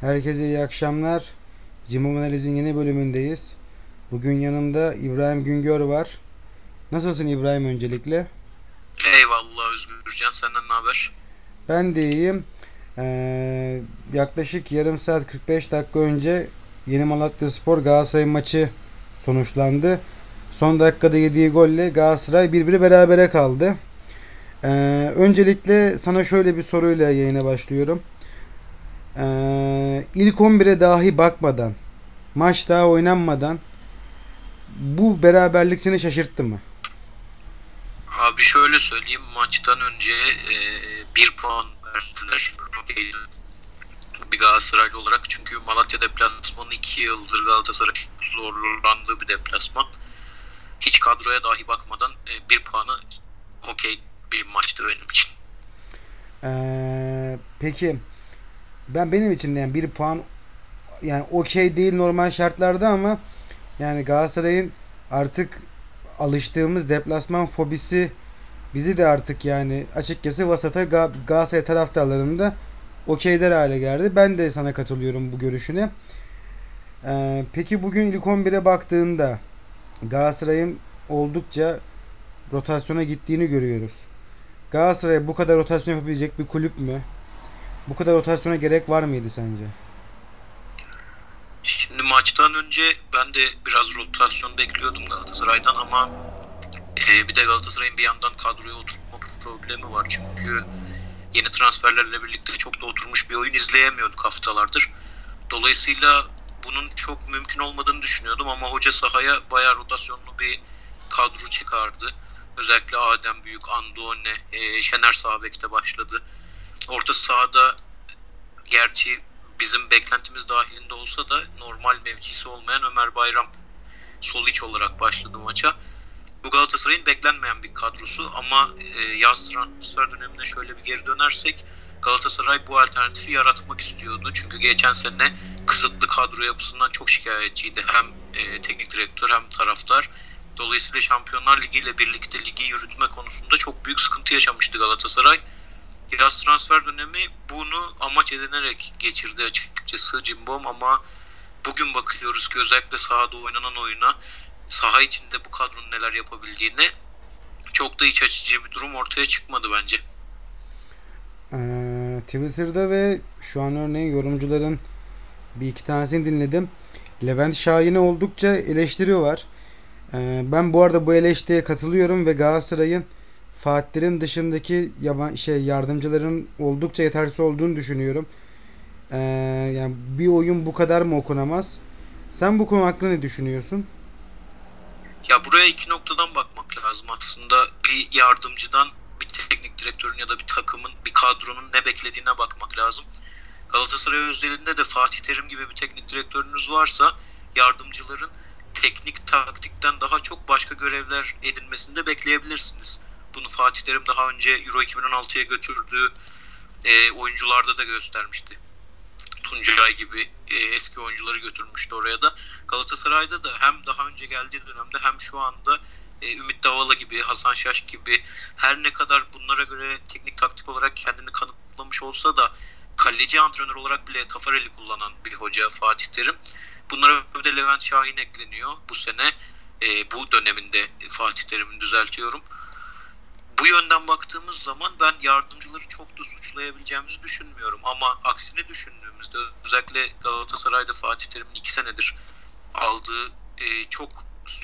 Herkese iyi akşamlar. Cimom Analiz'in yeni bölümündeyiz. Bugün yanımda İbrahim Güngör var. Nasılsın İbrahim öncelikle? Eyvallah Özgürcan senden ne haber? Ben de iyiyim. Ee, yaklaşık yarım saat 45 dakika önce Yeni Malatya Spor Galatasaray maçı sonuçlandı. Son dakikada yediği golle Galatasaray 1-1 berabere kaldı. Ee, öncelikle sana şöyle bir soruyla yayına başlıyorum. Ee, ilk 11'e dahi bakmadan, maç daha oynanmadan bu beraberlik seni şaşırttı mı? Abi şöyle söyleyeyim maçtan önce e, bir puan verdiler. Bir Galatasaraylı olarak çünkü Malatya deplasmanı 2 yıldır Galatasaray zorlandığı bir deplasman. Hiç kadroya dahi bakmadan e, bir puanı okey bir maçtı benim için. Ee, peki ben benim için yani bir puan yani okey değil normal şartlarda ama yani Galatasaray'ın artık alıştığımız deplasman fobisi bizi de artık yani açıkçası vasata Ga- Galatasaray taraftarlarında okeyler hale geldi. Ben de sana katılıyorum bu görüşüne. Ee, peki bugün ilk 11'e baktığında Galatasaray'ın oldukça rotasyona gittiğini görüyoruz. Galatasaray bu kadar rotasyon yapabilecek bir kulüp mü? Bu kadar rotasyona gerek var mıydı sence? Şimdi maçtan önce ben de biraz rotasyon bekliyordum Galatasaray'dan ama e, bir de Galatasaray'ın bir yandan kadroya oturtma problemi var. Çünkü yeni transferlerle birlikte çok da oturmuş bir oyun izleyemiyorduk haftalardır. Dolayısıyla bunun çok mümkün olmadığını düşünüyordum ama hoca sahaya bayağı rotasyonlu bir kadro çıkardı. Özellikle Adem Büyük, Andone, e, Şener Sağbek'te başladı. Orta sahada gerçi bizim beklentimiz dahilinde olsa da normal mevkisi olmayan Ömer Bayram sol iç olarak başladı maça. Bu Galatasaray'ın beklenmeyen bir kadrosu ama e, yaz transfer dönemine şöyle bir geri dönersek Galatasaray bu alternatifi yaratmak istiyordu. Çünkü geçen sene kısıtlı kadro yapısından çok şikayetçiydi. Hem e, teknik direktör hem taraftar. Dolayısıyla Şampiyonlar Ligi ile birlikte ligi yürütme konusunda çok büyük sıkıntı yaşamıştı Galatasaray. Yaz transfer dönemi bunu amaç edinerek geçirdi açıkçası Cimbom ama bugün bakıyoruz ki özellikle sahada oynanan oyuna saha içinde bu kadronun neler yapabildiğini çok da iç açıcı bir durum ortaya çıkmadı bence. Ee, Twitter'da ve şu an örneğin yorumcuların bir iki tanesini dinledim. Levent Şahin'e oldukça eleştiri var. Ee, ben bu arada bu eleştiriye katılıyorum ve Galatasaray'ın Fatih'in dışındaki yaban şey yardımcıların oldukça yetersiz olduğunu düşünüyorum. Ee, yani bir oyun bu kadar mı okunamaz? Sen bu konu hakkında ne düşünüyorsun? Ya buraya iki noktadan bakmak lazım aslında. Bir yardımcıdan bir teknik direktörün ya da bir takımın, bir kadronun ne beklediğine bakmak lazım. Galatasaray özelinde de Fatih Terim gibi bir teknik direktörünüz varsa yardımcıların teknik taktikten daha çok başka görevler edinmesini de bekleyebilirsiniz. Bunu Fatih Terim daha önce Euro 2016'ya götürdüğü e, oyuncularda da göstermişti. Tuncay gibi e, eski oyuncuları götürmüştü oraya da. Galatasaray'da da hem daha önce geldiği dönemde hem şu anda e, Ümit Davala gibi, Hasan Şaş gibi her ne kadar bunlara göre teknik taktik olarak kendini kanıtlamış olsa da kaleci antrenör olarak bile Tafarel'i kullanan bir hoca Fatih Terim. Bunlara bir de Levent Şahin ekleniyor bu sene. E, bu döneminde Fatih Terim'i düzeltiyorum. Bu yönden baktığımız zaman ben yardımcıları çok da suçlayabileceğimizi düşünmüyorum. Ama aksini düşündüğümüzde özellikle Galatasaray'da Fatih Terim'in iki senedir aldığı e, çok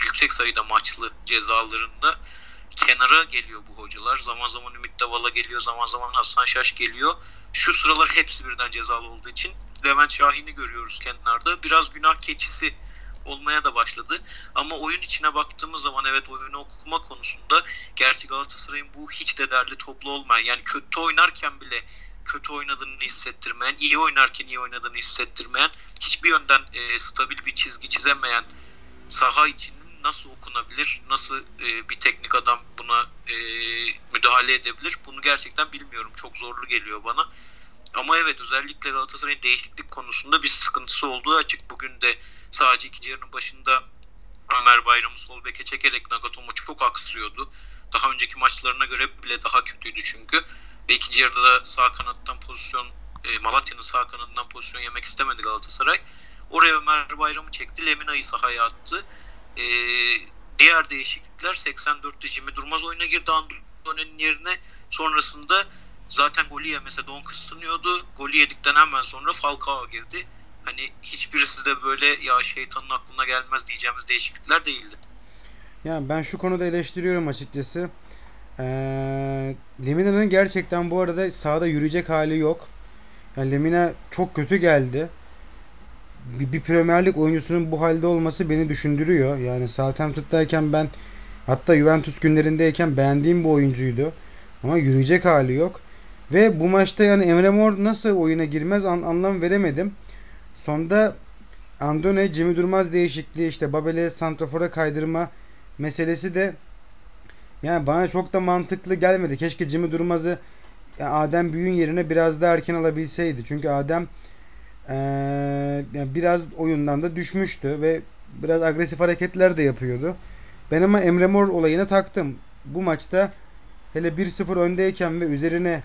yüksek sayıda maçlı cezalarında kenara geliyor bu hocalar. Zaman zaman Ümit Davala geliyor, zaman zaman Hasan Şaş geliyor. Şu sıralar hepsi birden cezalı olduğu için Levent Şahin'i görüyoruz kenarda. Biraz günah keçisi olmaya da başladı. Ama oyun içine baktığımız zaman evet oyunu okuma konusunda gerçi Galatasaray'ın bu hiç de derli toplu olmayan yani kötü oynarken bile kötü oynadığını hissettirmeyen, iyi oynarken iyi oynadığını hissettirmeyen, hiçbir yönden e, stabil bir çizgi çizemeyen saha içinin nasıl okunabilir, nasıl e, bir teknik adam buna e, müdahale edebilir bunu gerçekten bilmiyorum. Çok zorlu geliyor bana. Ama evet özellikle Galatasaray'ın değişiklik konusunda bir sıkıntısı olduğu açık. Bugün de sadece ikinci yarının başında Ömer Bayram'ı sol beke çekerek Nagatomo çok aksırıyordu. Daha önceki maçlarına göre bile daha kötüydü çünkü. Ve ikinci yarıda da sağ kanattan pozisyon e, Malatya'nın sağ kanadından pozisyon yemek istemedi Galatasaray. Oraya Ömer Bayram'ı çekti. Lemina'yı sahaya attı. E, diğer değişiklikler 84'te Jimmy Durmaz oyuna girdi Andone'nin yerine. Sonrasında zaten golü yemese Don kısınıyordu. Golü yedikten hemen sonra Falcao girdi. Hani hiçbirisi de böyle ya şeytanın aklına gelmez diyeceğimiz değişiklikler değildi. Yani ben şu konuda eleştiriyorum açıkçası. Ee, Lemina'nın gerçekten bu arada sahada yürüyecek hali yok. Yani Lemina çok kötü geldi. Bir, bir Premier Lig oyuncusunun bu halde olması beni düşündürüyor. Yani Southampton'dayken ben hatta Juventus günlerindeyken beğendiğim bir oyuncuydu. Ama yürüyecek hali yok. Ve bu maçta yani Emre Mor nasıl oyuna girmez an, anlam veremedim. Sonda Andone, Jimmy Durmaz değişikliği işte Babel'e Santrafor'a kaydırma meselesi de yani bana çok da mantıklı gelmedi. Keşke Jimmy Durmaz'ı yani Adem Büyük'ün yerine biraz daha erken alabilseydi. Çünkü Adem ee, yani biraz oyundan da düşmüştü ve biraz agresif hareketler de yapıyordu. Ben ama Emre Mor olayına taktım. Bu maçta hele 1-0 öndeyken ve üzerine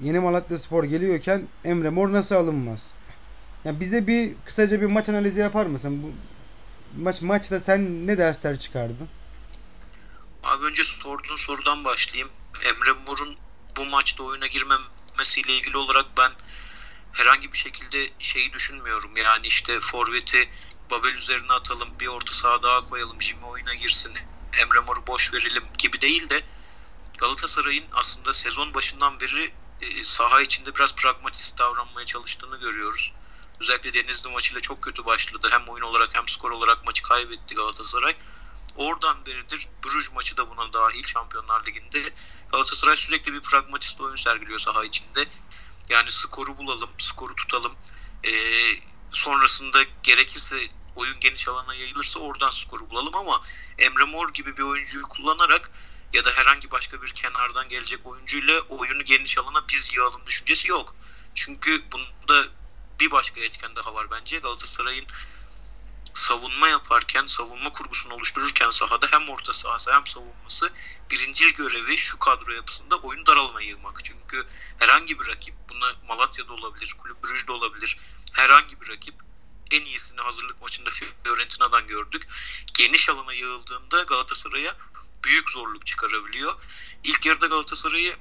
Yeni Malatya Spor geliyorken Emre Mor nasıl alınmaz? Yani bize bir kısaca bir maç analizi yapar mısın? Bu maç maçta sen ne dersler çıkardın? Abi önce sorduğun sorudan başlayayım. Emre Mor'un bu maçta oyuna girmemesiyle ilgili olarak ben herhangi bir şekilde şeyi düşünmüyorum. Yani işte forveti Babel üzerine atalım, bir orta saha daha koyalım, şimdi oyuna girsin, Emre Mor'u boş verelim gibi değil de Galatasaray'ın aslında sezon başından beri e, saha içinde biraz pragmatist davranmaya çalıştığını görüyoruz. Özellikle Denizli maçıyla çok kötü başladı. Hem oyun olarak hem skor olarak maçı kaybetti Galatasaray. Oradan beridir Bruges maçı da buna dahil Şampiyonlar Ligi'nde Galatasaray sürekli bir pragmatist oyun sergiliyor saha içinde. Yani skoru bulalım, skoru tutalım. Ee, sonrasında gerekirse oyun geniş alana yayılırsa oradan skoru bulalım ama Emre Mor gibi bir oyuncuyu kullanarak ya da herhangi başka bir kenardan gelecek oyuncuyla oyunu geniş alana biz yığalım düşüncesi yok. Çünkü bunda bir başka etken daha var bence. Galatasaray'ın savunma yaparken, savunma kurgusunu oluştururken sahada hem orta sahası hem savunması birincil görevi şu kadro yapısında oyun daralma yığmak. Çünkü herhangi bir rakip, buna Malatya'da olabilir, Kulüp Brüj'de olabilir, herhangi bir rakip en iyisini hazırlık maçında Fiorentina'dan gördük. Geniş alana yığıldığında Galatasaray'a büyük zorluk çıkarabiliyor. İlk yarıda Galatasaray'ı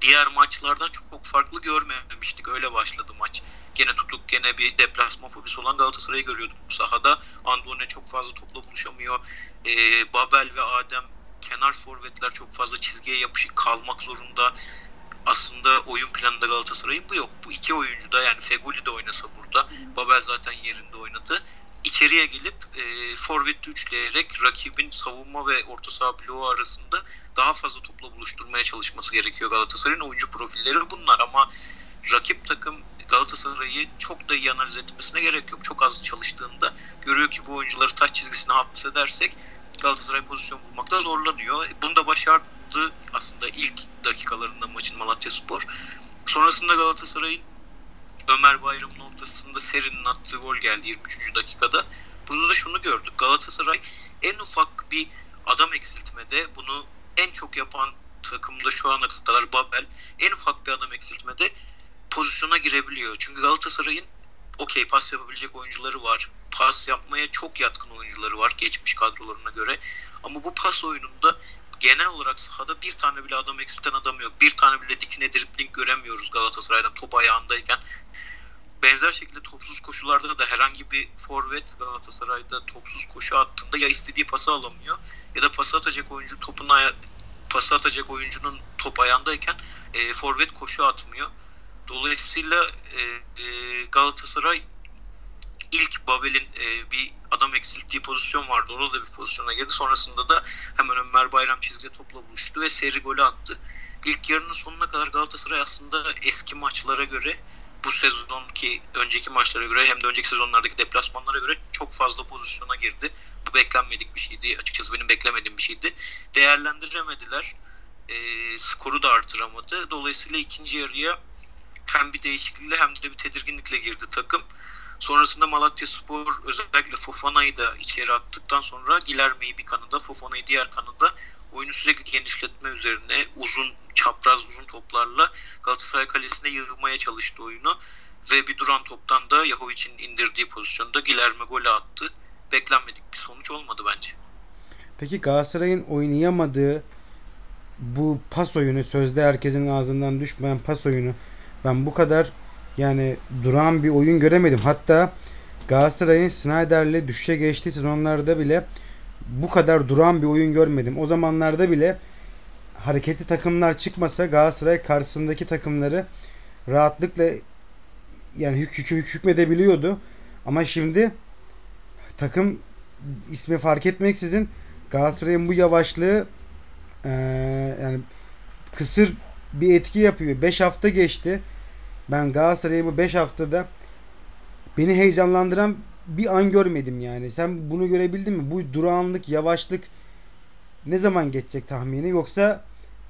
diğer maçlardan çok farklı görmemiştik. Öyle başladı maç. Gene tutuk gene bir deplasman fobisi olan Galatasaray'ı görüyorduk bu sahada. Andone çok fazla topla buluşamıyor. Ee, Babel ve Adem kenar forvetler çok fazla çizgiye yapışık kalmak zorunda. Aslında oyun planında Galatasaray'ın bu yok. Bu iki oyuncu da yani Feguli de oynasa burada. Babel zaten yerinde oynadı. İçeriye gelip e, forveti üçleyerek rakibin savunma ve orta saha bloğu arasında daha fazla topla buluşturmaya çalışması gerekiyor Galatasaray'ın. Oyuncu profilleri bunlar ama rakip takım Galatasaray'ı çok da iyi analiz etmesine gerek yok. Çok az çalıştığında görüyor ki bu oyuncuları taç çizgisine hapsedersek Galatasaray pozisyon bulmakta zorlanıyor. Bunu da başardı aslında ilk dakikalarında maçın Malatya Spor. Sonrasında Galatasaray'ın Ömer Bayram'ın ortasında Seri'nin attığı gol geldi 23. dakikada. Burada da şunu gördük. Galatasaray en ufak bir adam eksiltmede bunu en çok yapan takımda şu ana kadar Babel en ufak bir adam eksiltmede pozisyona girebiliyor. Çünkü Galatasaray'ın okey pas yapabilecek oyuncuları var. Pas yapmaya çok yatkın oyuncuları var geçmiş kadrolarına göre. Ama bu pas oyununda genel olarak sahada bir tane bile adam eksilten adam yok. Bir tane bile dikine dripling göremiyoruz Galatasaray'dan top ayağındayken. Benzer şekilde topsuz koşularda da herhangi bir forvet Galatasaray'da topsuz koşu attığında ya istediği pası alamıyor ya da pası atacak oyuncu topuna pası atacak oyuncunun top ayağındayken e, forvet koşu atmıyor. Dolayısıyla e, e, Galatasaray ilk Babel'in e, bir adam eksilttiği pozisyon vardı. Orada da bir pozisyona girdi. Sonrasında da hemen Ömer Bayram çizgiye topla buluştu ve seri golü attı. İlk yarının sonuna kadar Galatasaray aslında eski maçlara göre bu sezonki önceki maçlara göre hem de önceki sezonlardaki deplasmanlara göre çok fazla pozisyona girdi. Bu beklenmedik bir şeydi. Açıkçası benim beklemediğim bir şeydi. Değerlendiremediler. E, skoru da artıramadı. Dolayısıyla ikinci yarıya hem bir değişiklikle hem de bir tedirginlikle girdi takım. Sonrasında Malatya Spor özellikle Fofana'yı da içeri attıktan sonra Gilerme'yi bir kanıda, Fofana'yı diğer kanıda oyunu sürekli genişletme üzerine uzun çapraz uzun toplarla Galatasaray kalesine yığmaya çalıştı oyunu ve bir duran toptan da Yahovic'in indirdiği pozisyonda Gilerme golü attı. Beklenmedik bir sonuç olmadı bence. Peki Galatasaray'ın oynayamadığı bu pas oyunu sözde herkesin ağzından düşmeyen pas oyunu ben bu kadar yani duran bir oyun göremedim. Hatta Galatasaray'ın Snyder'le düşüşe geçtiği sezonlarda bile bu kadar duran bir oyun görmedim. O zamanlarda bile hareketli takımlar çıkmasa Galatasaray karşısındaki takımları rahatlıkla yani hük, hük, hük, hükmedebiliyordu. Ama şimdi takım ismi fark etmeksizin Galatasaray'ın bu yavaşlığı ee, yani kısır bir etki yapıyor. 5 hafta geçti. Ben Galatasaray'ı bu 5 haftada beni heyecanlandıran bir an görmedim yani. Sen bunu görebildin mi? Bu durağanlık, yavaşlık ne zaman geçecek tahmini? Yoksa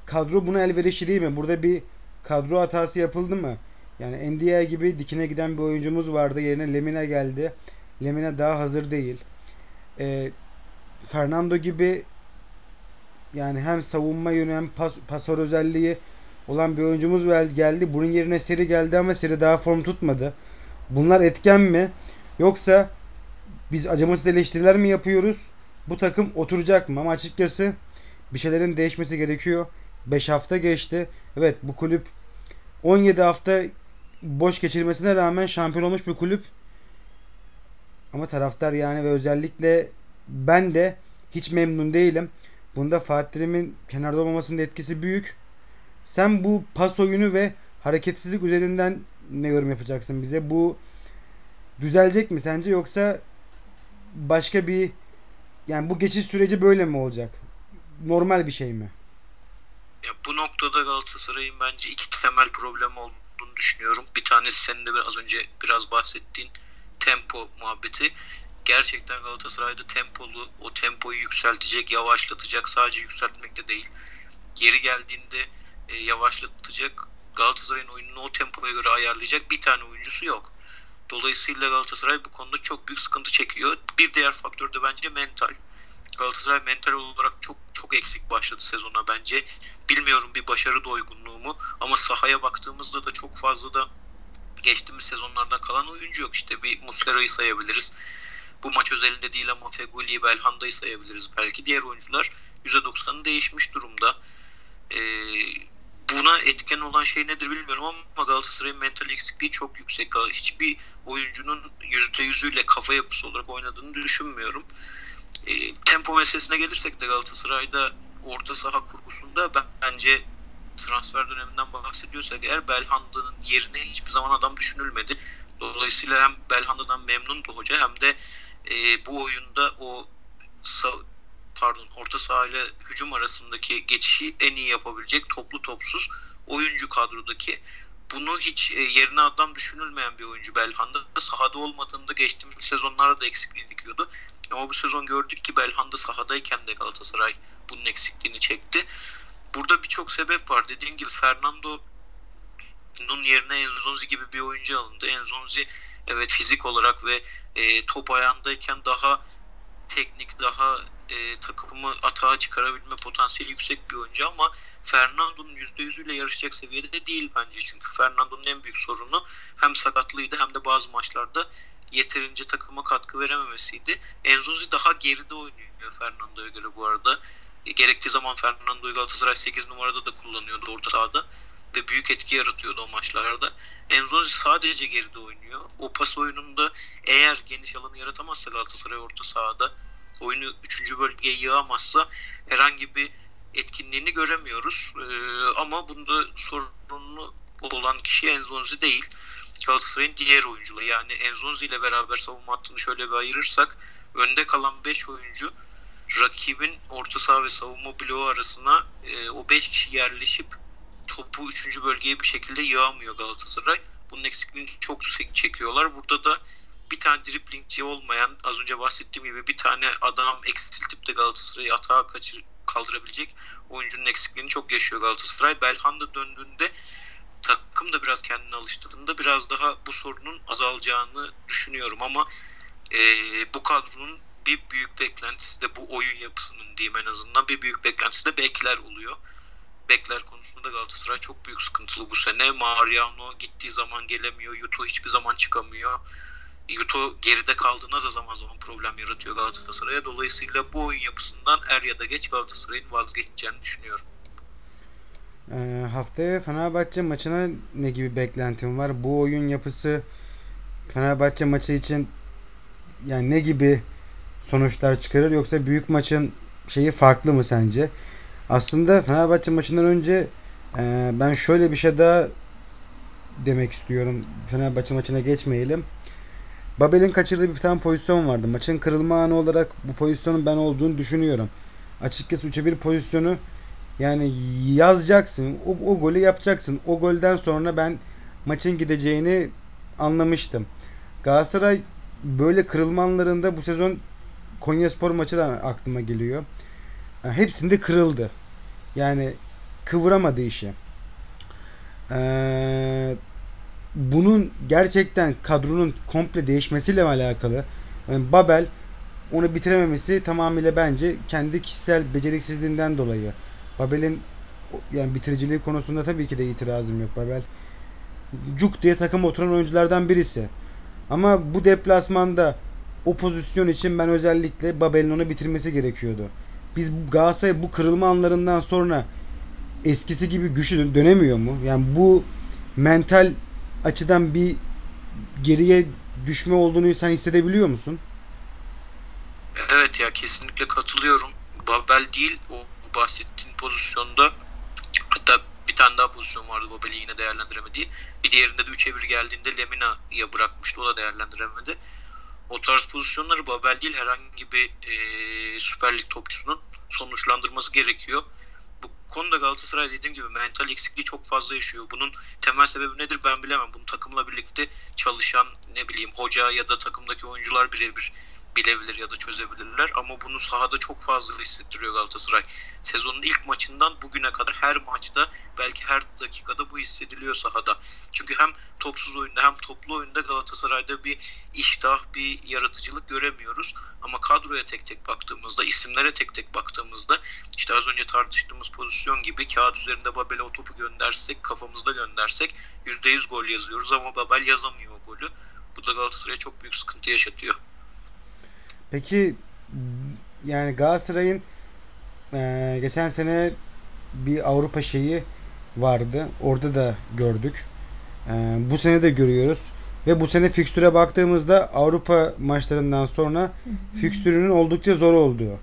kadro buna elverişli değil mi? Burada bir kadro hatası yapıldı mı? Yani NDI gibi dikine giden bir oyuncumuz vardı. Yerine Lemina geldi. Lemina daha hazır değil. Ee, Fernando gibi yani hem savunma yönü hem pas, pasör özelliği olan bir oyuncumuz geldi. Bunun yerine Seri geldi ama Seri daha form tutmadı. Bunlar etken mi? Yoksa biz acımasız eleştiriler mi yapıyoruz? Bu takım oturacak mı? Ama açıkçası bir şeylerin değişmesi gerekiyor. 5 hafta geçti. Evet bu kulüp 17 hafta boş geçirmesine rağmen şampiyon olmuş bir kulüp. Ama taraftar yani ve özellikle ben de hiç memnun değilim. Bunda Fatih kenarda olmamasının etkisi büyük. Sen bu pas oyunu ve hareketsizlik üzerinden ne yorum yapacaksın bize? Bu düzelecek mi sence yoksa başka bir yani bu geçiş süreci böyle mi olacak? Normal bir şey mi? Ya bu noktada Galatasaray'ın bence iki temel problem olduğunu düşünüyorum. Bir tanesi senin de az önce biraz bahsettiğin tempo muhabbeti gerçekten Galatasaray'da tempolu, o tempoyu yükseltecek, yavaşlatacak, sadece yükseltmek de değil. Geri geldiğinde e, yavaşlatacak, Galatasaray'ın oyununu o tempoya göre ayarlayacak bir tane oyuncusu yok. Dolayısıyla Galatasaray bu konuda çok büyük sıkıntı çekiyor. Bir diğer faktör de bence mental. Galatasaray mental olarak çok çok eksik başladı sezona bence. Bilmiyorum bir başarı doygunluğu mu ama sahaya baktığımızda da çok fazla da geçtiğimiz sezonlardan kalan oyuncu yok. İşte bir Muslera'yı sayabiliriz. Bu maç özelinde değil ama Feguli, Belhanda'yı sayabiliriz belki. Diğer oyuncular %90'ı değişmiş durumda. Ee, buna etken olan şey nedir bilmiyorum ama Galatasaray'ın mental eksikliği çok yüksek. Hiçbir oyuncunun %100'üyle kafa yapısı olarak oynadığını düşünmüyorum. E, tempo meselesine gelirsek de Galatasaray'da orta saha kurgusunda ben, bence transfer döneminden bahsediyorsak eğer Belhanda'nın yerine hiçbir zaman adam düşünülmedi. Dolayısıyla hem Belhanda'dan memnundu hoca hem de e, bu oyunda o pardon orta saha ile hücum arasındaki geçişi en iyi yapabilecek toplu topsuz oyuncu kadrodaki bunu hiç e, yerine adam düşünülmeyen bir oyuncu Belhanda. Sahada olmadığında geçtiğimiz sezonlarda da eksikliğini dikiyordu. Ama bu sezon gördük ki Belhanda sahadayken de Galatasaray bunun eksikliğini çekti. Burada birçok sebep var. Dediğim gibi Fernando'nun yerine Enzonzi gibi bir oyuncu alındı. Enzonzi evet fizik olarak ve e, top ayağındayken daha teknik, daha e, takımı atağa çıkarabilme potansiyeli yüksek bir oyuncu ama Fernando'nun %100'üyle yarışacak seviyede değil bence. Çünkü Fernando'nun en büyük sorunu hem sakatlıydı hem de bazı maçlarda yeterince takıma katkı verememesiydi. Enzozi daha geride oynuyor Fernando'ya göre bu arada. E, gerektiği zaman Fernando'yu Galatasaray 8 numarada da kullanıyordu orta sahada ve büyük etki yaratıyordu o maçlarda. Enzozi sadece geride oynuyor. O pas oyununda eğer geniş alanı yaratamazsa Galatasaray orta sahada oyunu 3. bölgeye yığamazsa herhangi bir etkinliğini göremiyoruz. Ee, ama bunda sorunlu olan kişi Enzonzi değil. Galatasaray'ın diğer oyuncuları. Yani Enzonzi ile beraber savunma hattını şöyle bir ayırırsak önde kalan 5 oyuncu rakibin orta saha ve savunma bloğu arasına e, o 5 kişi yerleşip topu 3. bölgeye bir şekilde yağmıyor Galatasaray. Bunun eksikliğini çok çekiyorlar. Burada da bir tane driplingci olmayan az önce bahsettiğim gibi bir tane adam eksiltip de Galatasaray'ı atağa kaçır, kaldırabilecek oyuncunun eksikliğini çok yaşıyor Galatasaray. Belhanda döndüğünde takım da biraz kendini alıştırdığında biraz daha bu sorunun azalacağını düşünüyorum ama e, bu kadronun bir büyük beklentisi de bu oyun yapısının diyeyim en azından bir büyük beklentisi de bekler oluyor. Bekler konusunda Galatasaray çok büyük sıkıntılı bu sene. Mariano gittiği zaman gelemiyor. Yuto hiçbir zaman çıkamıyor. Yuto geride kaldığında da zaman zaman problem yaratıyor Galatasaray'a. Dolayısıyla bu oyun yapısından er ya da geç Galatasaray'ın vazgeçeceğini düşünüyorum. Ee, haftaya Fenerbahçe maçına ne gibi beklentin var? Bu oyun yapısı Fenerbahçe maçı için yani ne gibi sonuçlar çıkarır yoksa büyük maçın şeyi farklı mı sence? Aslında Fenerbahçe maçından önce e, ben şöyle bir şey daha demek istiyorum. Fenerbahçe maçına geçmeyelim. Babel'in kaçırdığı bir tane pozisyon vardı. Maçın kırılma anı olarak bu pozisyonun ben olduğunu düşünüyorum. Açıkçası 3'e 1 pozisyonu yani yazacaksın. O, o golü yapacaksın. O golden sonra ben maçın gideceğini anlamıştım. Galatasaray böyle kırılma anlarında bu sezon Konyaspor maçı da aklıma geliyor. Yani hepsinde kırıldı. Yani kıvıramadı işi. Ee, bunun gerçekten kadronun komple değişmesiyle alakalı? Yani Babel onu bitirememesi tamamıyla bence kendi kişisel beceriksizliğinden dolayı. Babel'in yani bitiriciliği konusunda tabii ki de itirazım yok. Babel cuk diye takım oturan oyunculardan birisi. Ama bu deplasmanda o pozisyon için ben özellikle Babel'in onu bitirmesi gerekiyordu. Biz Galatasaray bu kırılma anlarından sonra eskisi gibi güçlü dönemiyor mu? Yani bu mental açıdan bir geriye düşme olduğunu sen hissedebiliyor musun? Evet ya kesinlikle katılıyorum. Babel değil o bahsettiğin pozisyonda hatta bir tane daha pozisyon vardı Babel'i yine değerlendiremediği. Bir diğerinde de 3'e 1 geldiğinde Lemina'ya bırakmıştı. O da değerlendiremedi. O tarz pozisyonları Babel değil herhangi bir e, Süper Lig topçusunun sonuçlandırması gerekiyor. Konuda Galatasaray dediğim gibi mental eksikliği çok fazla yaşıyor. Bunun temel sebebi nedir ben bilemem. Bunu takımla birlikte çalışan ne bileyim hoca ya da takımdaki oyuncular birebir bilebilir ya da çözebilirler ama bunu sahada çok fazla hissettiriyor Galatasaray. Sezonun ilk maçından bugüne kadar her maçta belki her dakikada bu hissediliyor sahada. Çünkü hem topsuz oyunda hem toplu oyunda Galatasaray'da bir iştah, bir yaratıcılık göremiyoruz. Ama kadroya tek tek baktığımızda, isimlere tek tek baktığımızda işte az önce tartıştığımız pozisyon gibi kağıt üzerinde Babel'e o topu göndersek, kafamızda göndersek %100 gol yazıyoruz ama Babel yazamıyor o golü. Bu da Galatasaray'a çok büyük sıkıntı yaşatıyor. Peki yani Galatasaray'ın e, geçen sene bir Avrupa şeyi vardı. Orada da gördük. E, bu sene de görüyoruz. Ve bu sene fikstüre baktığımızda Avrupa maçlarından sonra fikstürünün oldukça zor olduğu.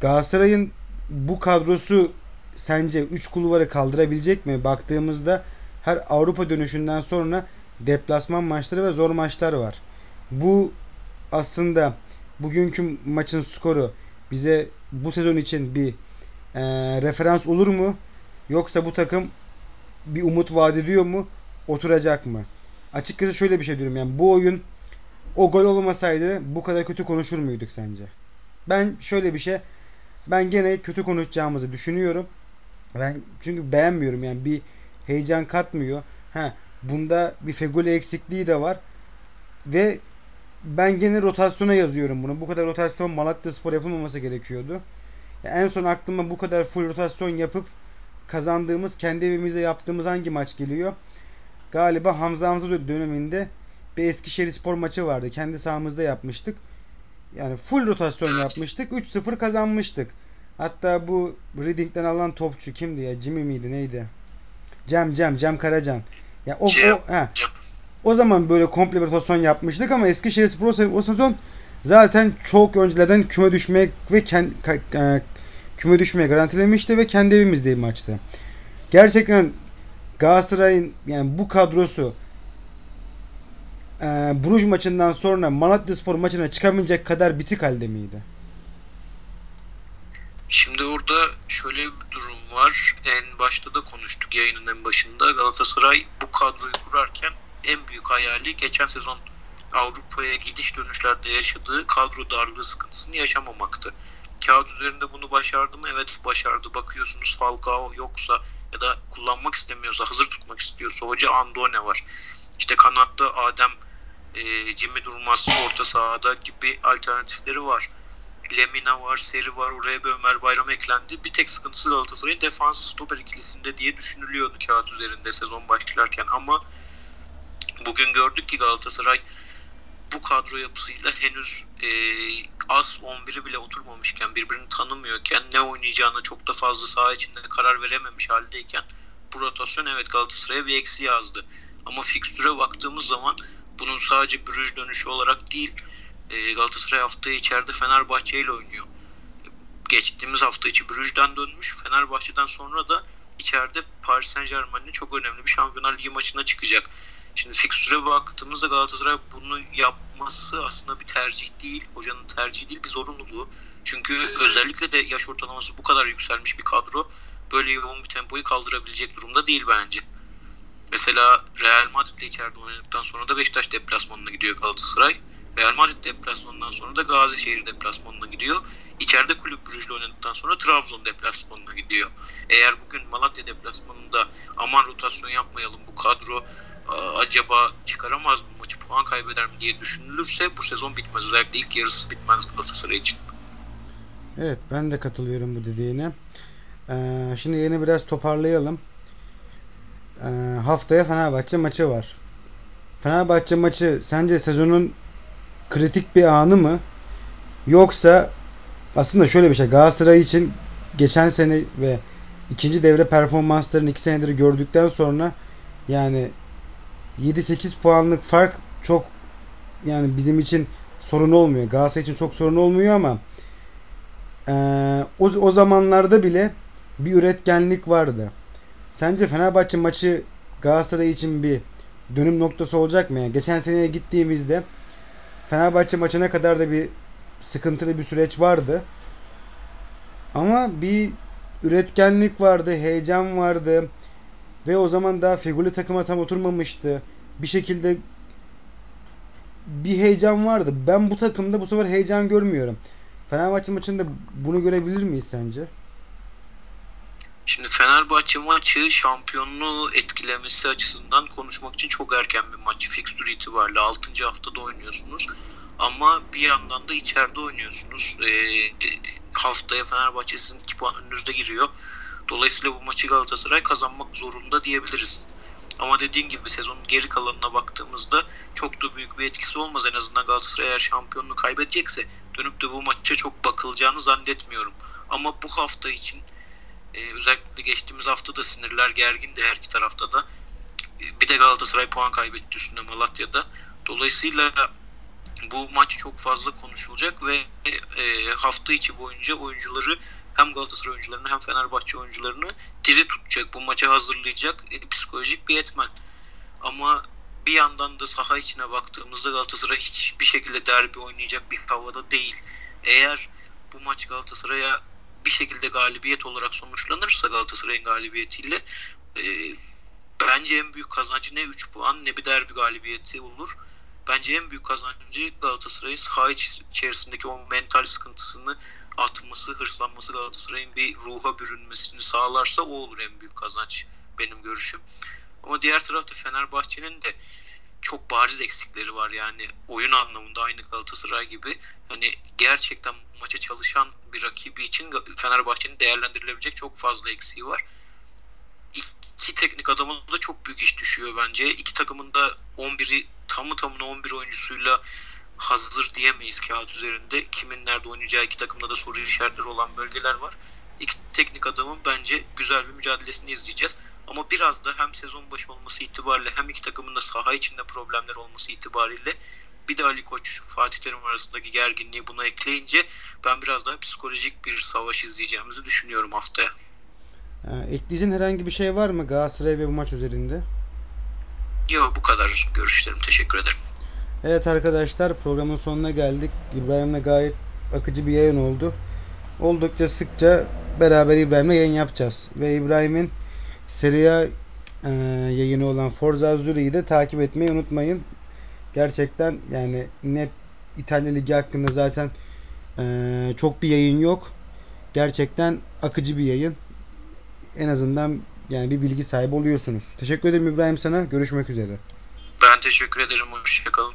Galatasaray'ın bu kadrosu sence 3 kulvarı kaldırabilecek mi? Baktığımızda her Avrupa dönüşünden sonra deplasman maçları ve zor maçlar var. Bu aslında bugünkü maçın skoru bize bu sezon için bir e, referans olur mu? Yoksa bu takım bir umut vaat ediyor mu? Oturacak mı? Açıkçası şöyle bir şey diyorum yani bu oyun o gol olmasaydı bu kadar kötü konuşur muyduk sence? Ben şöyle bir şey ben gene kötü konuşacağımızı düşünüyorum. Ben çünkü beğenmiyorum yani bir heyecan katmıyor. Ha bunda bir Fegoli eksikliği de var. Ve ben gene rotasyona yazıyorum bunu. Bu kadar rotasyon Malatya Spor yapılmaması gerekiyordu. Yani en son aklıma bu kadar full rotasyon yapıp kazandığımız, kendi evimizde yaptığımız hangi maç geliyor? Galiba Hamza Hamza döneminde bir Eskişehir Spor maçı vardı. Kendi sahamızda yapmıştık. Yani full rotasyon yapmıştık. 3-0 kazanmıştık. Hatta bu Reading'den alan topçu kimdi ya? Jimmy miydi neydi? Cem Cem Cem Karacan. Ya o, Cem, o, he. Cem. O zaman böyle komple bir rotasyon yapmıştık ama Eskişehir Spor o sezon zaten çok önceden küme düşmek ve kend, e, küme düşmeye garantilemişti ve kendi evimizde maçtı. Gerçekten Galatasaray'ın yani bu kadrosu e, Bruges maçından sonra Malatya Spor maçına çıkamayacak kadar bitik halde miydi? Şimdi orada şöyle bir durum var. En başta da konuştuk yayının en başında. Galatasaray bu kadroyu kurarken en büyük hayali geçen sezon Avrupa'ya gidiş dönüşlerde yaşadığı kadro darlığı sıkıntısını yaşamamaktı. Kağıt üzerinde bunu başardı mı? Evet başardı. Bakıyorsunuz Falcao yoksa ya da kullanmak istemiyorsa, hazır tutmak istiyorsa hoca Andone var. İşte kanatta Adem e, Jimmy Durmaz orta sahada gibi alternatifleri var. Lemina var, Seri var, oraya bir Ömer Bayram eklendi. Bir tek sıkıntısı Galatasaray'ın defans stoper ikilisinde diye düşünülüyordu kağıt üzerinde sezon başlarken ama bugün gördük ki Galatasaray bu kadro yapısıyla henüz e, az 11'i bile oturmamışken birbirini tanımıyorken ne oynayacağına çok da fazla saha içinde karar verememiş haldeyken bu rotasyon evet Galatasaray'a bir eksi yazdı. Ama fikstüre baktığımız zaman bunun sadece Brüj dönüşü olarak değil e, Galatasaray haftaya içeride Fenerbahçe ile oynuyor. Geçtiğimiz hafta içi Brüj'den dönmüş. Fenerbahçe'den sonra da içeride Paris Saint Germain'le çok önemli bir Şampiyonlar Ligi maçına çıkacak. Şimdi fikstüre baktığımızda Galatasaray bunu yapması aslında bir tercih değil. Hocanın tercihi değil bir zorunluluğu. Çünkü özellikle de yaş ortalaması bu kadar yükselmiş bir kadro böyle yoğun bir tempoyu kaldırabilecek durumda değil bence. Mesela Real Madrid ile içeride oynadıktan sonra da Beşiktaş deplasmanına gidiyor Galatasaray. Real Madrid deplasmanından sonra da Gazişehir deplasmanına gidiyor. İçeride kulüp Brüj'le oynadıktan sonra Trabzon deplasmanına gidiyor. Eğer bugün Malatya deplasmanında aman rotasyon yapmayalım bu kadro acaba çıkaramaz mı maçı puan kaybeder mi diye düşünülürse bu sezon bitmez. Özellikle ilk yarısı bitmez Galatasaray için. Evet ben de katılıyorum bu dediğine. Ee, şimdi yeni biraz toparlayalım. Ee, haftaya Fenerbahçe maçı var. Fenerbahçe maçı sence sezonun kritik bir anı mı? Yoksa aslında şöyle bir şey Galatasaray için geçen sene ve ikinci devre performanslarını iki senedir gördükten sonra yani 7-8 puanlık fark çok yani bizim için sorun olmuyor. Galatasaray için çok sorun olmuyor ama e, o, o zamanlarda bile bir üretkenlik vardı. Sence Fenerbahçe maçı Galatasaray için bir dönüm noktası olacak mı? Yani geçen seneye gittiğimizde Fenerbahçe maçına kadar da bir sıkıntılı bir süreç vardı. Ama bir üretkenlik vardı, heyecan vardı. Ve o zaman daha figürlü takıma tam oturmamıştı. Bir şekilde bir heyecan vardı. Ben bu takımda bu sefer heyecan görmüyorum. Fenerbahçe maçında bunu görebilir miyiz sence? Şimdi Fenerbahçe maçı şampiyonluğu etkilemesi açısından konuşmak için çok erken bir maç. Fikstür itibariyle 6. haftada oynuyorsunuz. Ama bir yandan da içeride oynuyorsunuz. E, haftaya Fenerbahçe sizin 2 puan önünüzde giriyor. Dolayısıyla bu maçı Galatasaray kazanmak zorunda diyebiliriz. Ama dediğim gibi sezonun geri kalanına baktığımızda çok da büyük bir etkisi olmaz. En azından Galatasaray eğer şampiyonluğu kaybedecekse dönüp de bu maça çok bakılacağını zannetmiyorum. Ama bu hafta için e, özellikle geçtiğimiz hafta da sinirler gergindi her iki tarafta da. E, bir de Galatasaray puan kaybetti üstünde Malatya'da. Dolayısıyla bu maç çok fazla konuşulacak ve e, hafta içi boyunca oyuncuları hem Galatasaray oyuncularını hem Fenerbahçe oyuncularını diri tutacak, bu maça hazırlayacak e, psikolojik bir etmen. Ama bir yandan da saha içine baktığımızda Galatasaray hiçbir şekilde derbi oynayacak bir havada değil. Eğer bu maç Galatasaray'a bir şekilde galibiyet olarak sonuçlanırsa Galatasaray'ın galibiyetiyle e, bence en büyük kazancı ne 3 puan ne bir derbi galibiyeti olur. Bence en büyük kazancı Galatasaray'ın saha içerisindeki o mental sıkıntısını atması, hırslanması Galatasaray'ın bir ruha bürünmesini sağlarsa o olur en büyük kazanç benim görüşüm. Ama diğer tarafta Fenerbahçe'nin de çok bariz eksikleri var yani oyun anlamında aynı Galatasaray gibi hani gerçekten maça çalışan bir rakibi için Fenerbahçe'nin değerlendirilebilecek çok fazla eksiği var. İki teknik adamın da çok büyük iş düşüyor bence. İki takımın da 11'i tamı tamına 11 oyuncusuyla hazır diyemeyiz kağıt üzerinde. Kimin nerede oynayacağı iki takımda da soru işaretleri olan bölgeler var. İki teknik adamın bence güzel bir mücadelesini izleyeceğiz. Ama biraz da hem sezon başı olması itibariyle hem iki takımın da saha içinde problemler olması itibariyle bir de Ali Koç Fatih Terim arasındaki gerginliği buna ekleyince ben biraz daha psikolojik bir savaş izleyeceğimizi düşünüyorum haftaya. Ekleyeceğin herhangi bir şey var mı Galatasaray ve bu maç üzerinde? Yok bu kadar görüşlerim. Teşekkür ederim. Evet arkadaşlar programın sonuna geldik. İbrahim'le gayet akıcı bir yayın oldu. Oldukça sıkça beraber İbrahim'le yayın yapacağız. Ve İbrahim'in Serie A e, yayını olan Forza Azzurri'yi de takip etmeyi unutmayın. Gerçekten yani net İtalya Ligi hakkında zaten e, çok bir yayın yok. Gerçekten akıcı bir yayın. En azından yani bir bilgi sahibi oluyorsunuz. Teşekkür ederim İbrahim sana. Görüşmek üzere. Ben teşekkür ederim. Hoşçakalın.